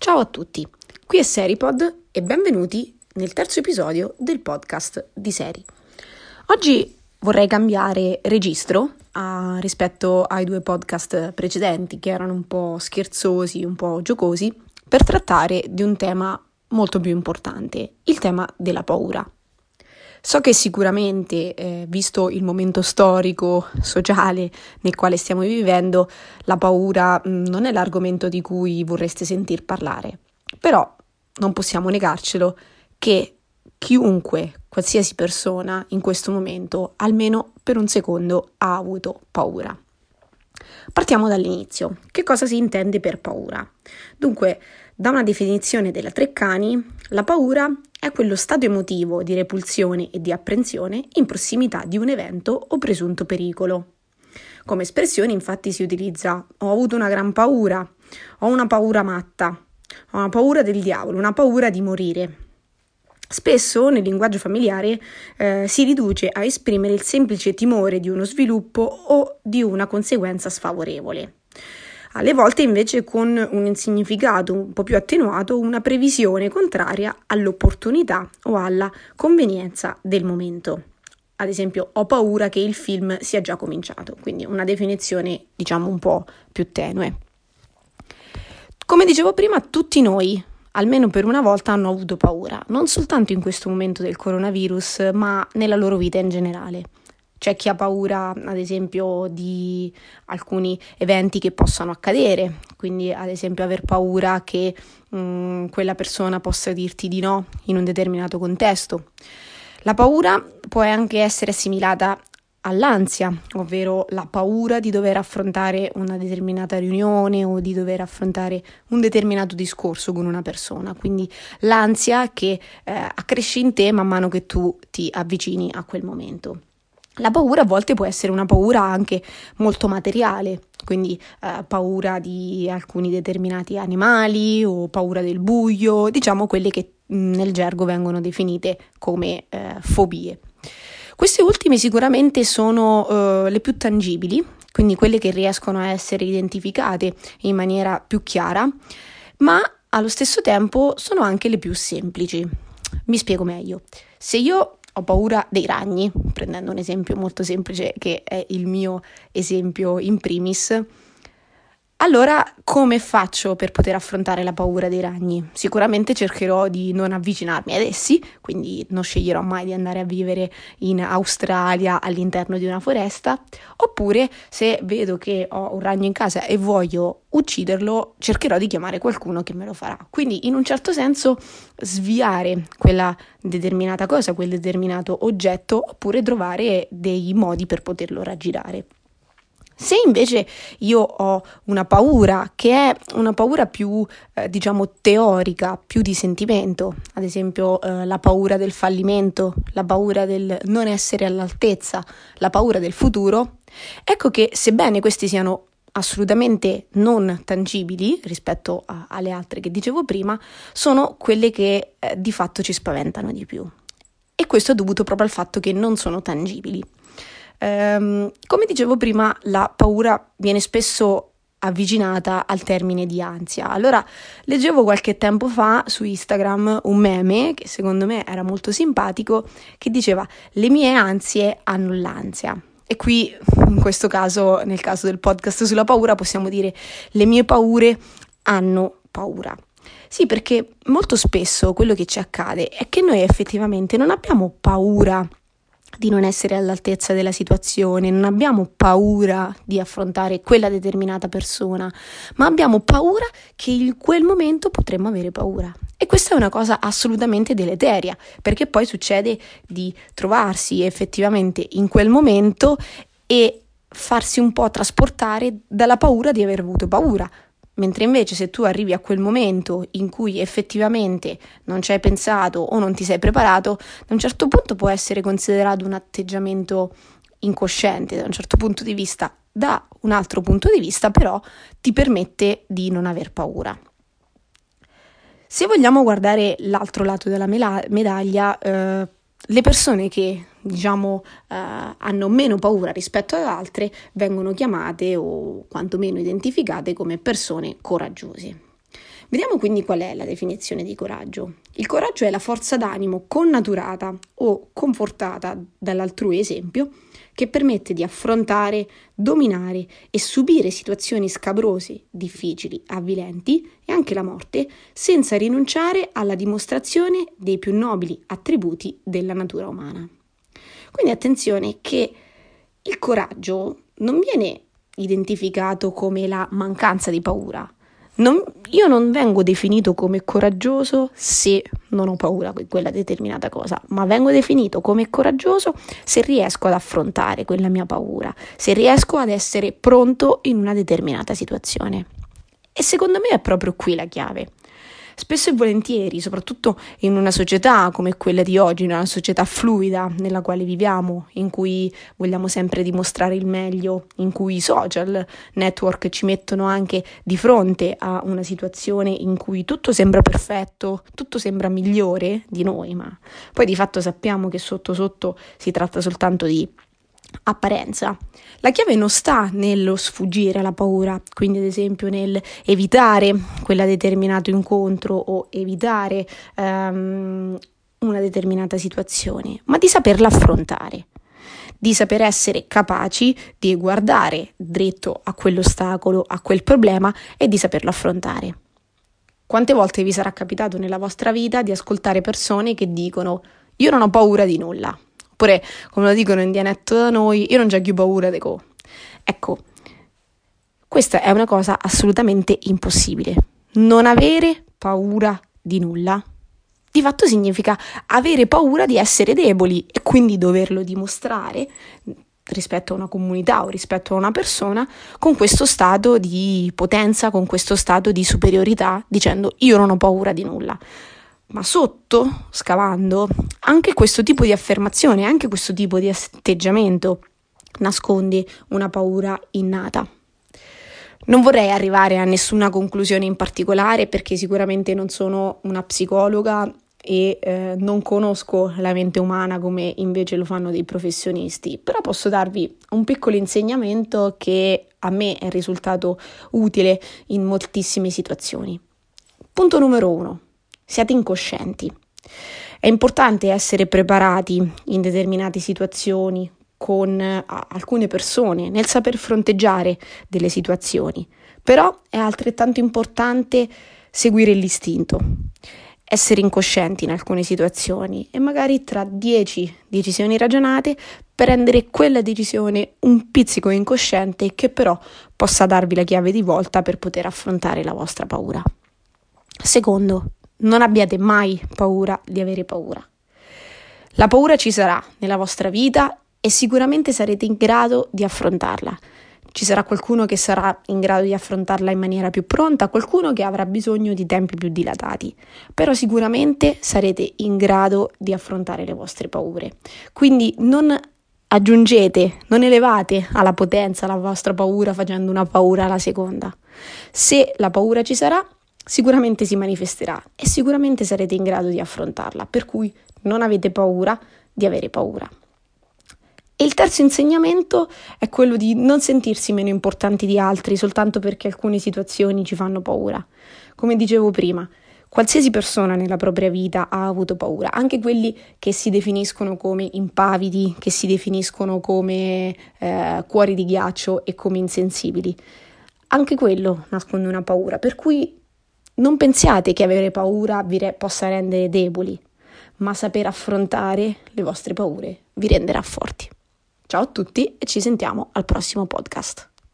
Ciao a tutti, qui è Seripod e benvenuti nel terzo episodio del podcast di Seri. Oggi vorrei cambiare registro uh, rispetto ai due podcast precedenti che erano un po' scherzosi, un po' giocosi, per trattare di un tema molto più importante, il tema della paura. So che sicuramente, eh, visto il momento storico, sociale nel quale stiamo vivendo, la paura mh, mm, non è l'argomento di cui vorreste sentir parlare, però non possiamo negarcelo che chiunque, qualsiasi persona in questo momento, almeno per un secondo, ha avuto paura. Partiamo dall'inizio. Che cosa si intende per paura? Dunque, da una definizione della Treccani, la paura è quello stato emotivo di repulsione e di apprensione in prossimità di un evento o presunto pericolo. Come espressione infatti si utilizza ho avuto una gran paura, ho una paura matta, ho una paura del diavolo, una paura di morire. Spesso nel linguaggio familiare eh, si riduce a esprimere il semplice timore di uno sviluppo o di una conseguenza sfavorevole alle volte invece con un significato un po' più attenuato, una previsione contraria all'opportunità o alla convenienza del momento. Ad esempio, ho paura che il film sia già cominciato, quindi una definizione diciamo un po' più tenue. Come dicevo prima, tutti noi, almeno per una volta, hanno avuto paura, non soltanto in questo momento del coronavirus, ma nella loro vita in generale. C'è chi ha paura, ad esempio, di alcuni eventi che possano accadere, quindi ad esempio aver paura che mh, mm, quella persona possa dirti di no in un determinato contesto. La paura può anche essere assimilata all'ansia, ovvero la paura di dover affrontare una determinata riunione o di dover affrontare un determinato discorso con una persona, quindi l'ansia che eh, accresce in te man mano che tu ti avvicini a quel momento. La paura a volte può essere una paura anche molto materiale, quindi eh, paura di alcuni determinati animali o paura del buio, diciamo quelle che mm, nel gergo vengono definite come eh, fobie. Queste ultime sicuramente sono eh, le più tangibili, quindi quelle che riescono a essere identificate in maniera più chiara, ma allo stesso tempo sono anche le più semplici. Mi spiego meglio. Se io ho paura dei ragni, prendendo un esempio molto semplice che è il mio esempio in primis, allora, come faccio per poter affrontare la paura dei ragni? Sicuramente cercherò di non avvicinarmi ad essi, quindi non sceglierò mai di andare a vivere in Australia all'interno di una foresta, oppure se vedo che ho un ragno in casa e voglio ucciderlo, cercherò di chiamare qualcuno che me lo farà. Quindi, in un certo senso, sviare quella determinata cosa, quel determinato oggetto, oppure trovare dei modi per poterlo raggirare. Se invece io ho una paura che è una paura più, eh, diciamo, teorica, più di sentimento, ad esempio eh, la paura del fallimento, la paura del non essere all'altezza, la paura del futuro, ecco che sebbene questi siano assolutamente non tangibili rispetto a, alle altre che dicevo prima, sono quelle che eh, di fatto ci spaventano di più. E questo è dovuto proprio al fatto che non sono tangibili. Um, come dicevo prima, la paura viene spesso avvicinata al termine di ansia. Allora, leggevo qualche tempo fa su Instagram un meme che secondo me era molto simpatico che diceva le mie ansie hanno l'ansia. E qui, in questo caso, nel caso del podcast sulla paura, possiamo dire le mie paure hanno paura. Sì, perché molto spesso quello che ci accade è che noi effettivamente non abbiamo paura di non essere all'altezza della situazione, non abbiamo paura di affrontare quella determinata persona, ma abbiamo paura che in quel momento potremmo avere paura. E questa è una cosa assolutamente deleteria, perché poi succede di trovarsi effettivamente in quel momento e farsi un po' trasportare dalla paura di aver avuto paura, Mentre invece se tu arrivi a quel momento in cui effettivamente non ci hai pensato o non ti sei preparato, da un certo punto può essere considerato un atteggiamento incosciente, da un certo punto di vista, da un altro punto di vista però ti permette di non aver paura. Se vogliamo guardare l'altro lato della medaglia, eh, le persone che diciamo eh, hanno meno paura rispetto ad altre vengono chiamate o quantomeno identificate come persone coraggiose. Vediamo quindi qual è la definizione di coraggio. Il coraggio è la forza d'animo connaturata o confortata dall'altrui esempio che permette di affrontare, dominare e subire situazioni scabrose, difficili, avvilenti e anche la morte, senza rinunciare alla dimostrazione dei più nobili attributi della natura umana. Quindi attenzione che il coraggio non viene identificato come la mancanza di paura, non, io non vengo definito come coraggioso se non ho paura di quella determinata cosa, ma vengo definito come coraggioso se riesco ad affrontare quella mia paura, se riesco ad essere pronto in una determinata situazione. E secondo me è proprio qui la chiave. Spesso e volentieri, soprattutto in una società come quella di oggi, in una società fluida nella quale viviamo, in cui vogliamo sempre dimostrare il meglio, in cui i social network ci mettono anche di fronte a una situazione in cui tutto sembra perfetto, tutto sembra migliore di noi, ma poi di fatto sappiamo che sotto sotto si tratta soltanto di apparenza. La chiave non sta nello sfuggire alla paura, quindi ad esempio nel evitare quella determinato incontro o evitare um, una determinata situazione, ma di saperla affrontare, di saper essere capaci di guardare dritto a quell'ostacolo, a quel problema e di saperlo affrontare. Quante volte vi sarà capitato nella vostra vita di ascoltare persone che dicono io non ho paura di nulla, Oppure, come lo dicono in dialetto da noi, io non c'ho più paura di co. Ecco, questa è una cosa assolutamente impossibile. Non avere paura di nulla. Di fatto significa avere paura di essere deboli e quindi doverlo dimostrare rispetto a una comunità o rispetto a una persona con questo stato di potenza, con questo stato di superiorità, dicendo io non ho paura di nulla. Ma sotto, scavando, anche questo tipo di affermazione, anche questo tipo di atteggiamento nasconde una paura innata. Non vorrei arrivare a nessuna conclusione in particolare perché sicuramente non sono una psicologa e eh, non conosco la mente umana come invece lo fanno dei professionisti, però posso darvi un piccolo insegnamento che a me è risultato utile in moltissime situazioni. Punto numero uno siate incoscienti. È importante essere preparati in determinate situazioni con uh, alcune persone nel saper fronteggiare delle situazioni, però è altrettanto importante seguire l'istinto, essere incoscienti in alcune situazioni e magari tra 10 decisioni ragionate prendere quella decisione un pizzico incosciente che però possa darvi la chiave di volta per poter affrontare la vostra paura. Secondo, non abbiate mai paura di avere paura. La paura ci sarà nella vostra vita e sicuramente sarete in grado di affrontarla. Ci sarà qualcuno che sarà in grado di affrontarla in maniera più pronta, qualcuno che avrà bisogno di tempi più dilatati, però sicuramente sarete in grado di affrontare le vostre paure. Quindi non aggiungete, non elevate alla potenza la vostra paura facendo una paura alla seconda. Se la paura ci sarà, sicuramente si manifesterà e sicuramente sarete in grado di affrontarla, per cui non avete paura di avere paura. E il terzo insegnamento è quello di non sentirsi meno importanti di altri soltanto perché alcune situazioni ci fanno paura. Come dicevo prima, qualsiasi persona nella propria vita ha avuto paura, anche quelli che si definiscono come impavidi, che si definiscono come eh, cuori di ghiaccio e come insensibili. Anche quello nasconde una paura, per cui non pensiate che avere paura vi re- possa rendere deboli, ma saper affrontare le vostre paure vi renderà forti. Ciao a tutti e ci sentiamo al prossimo podcast.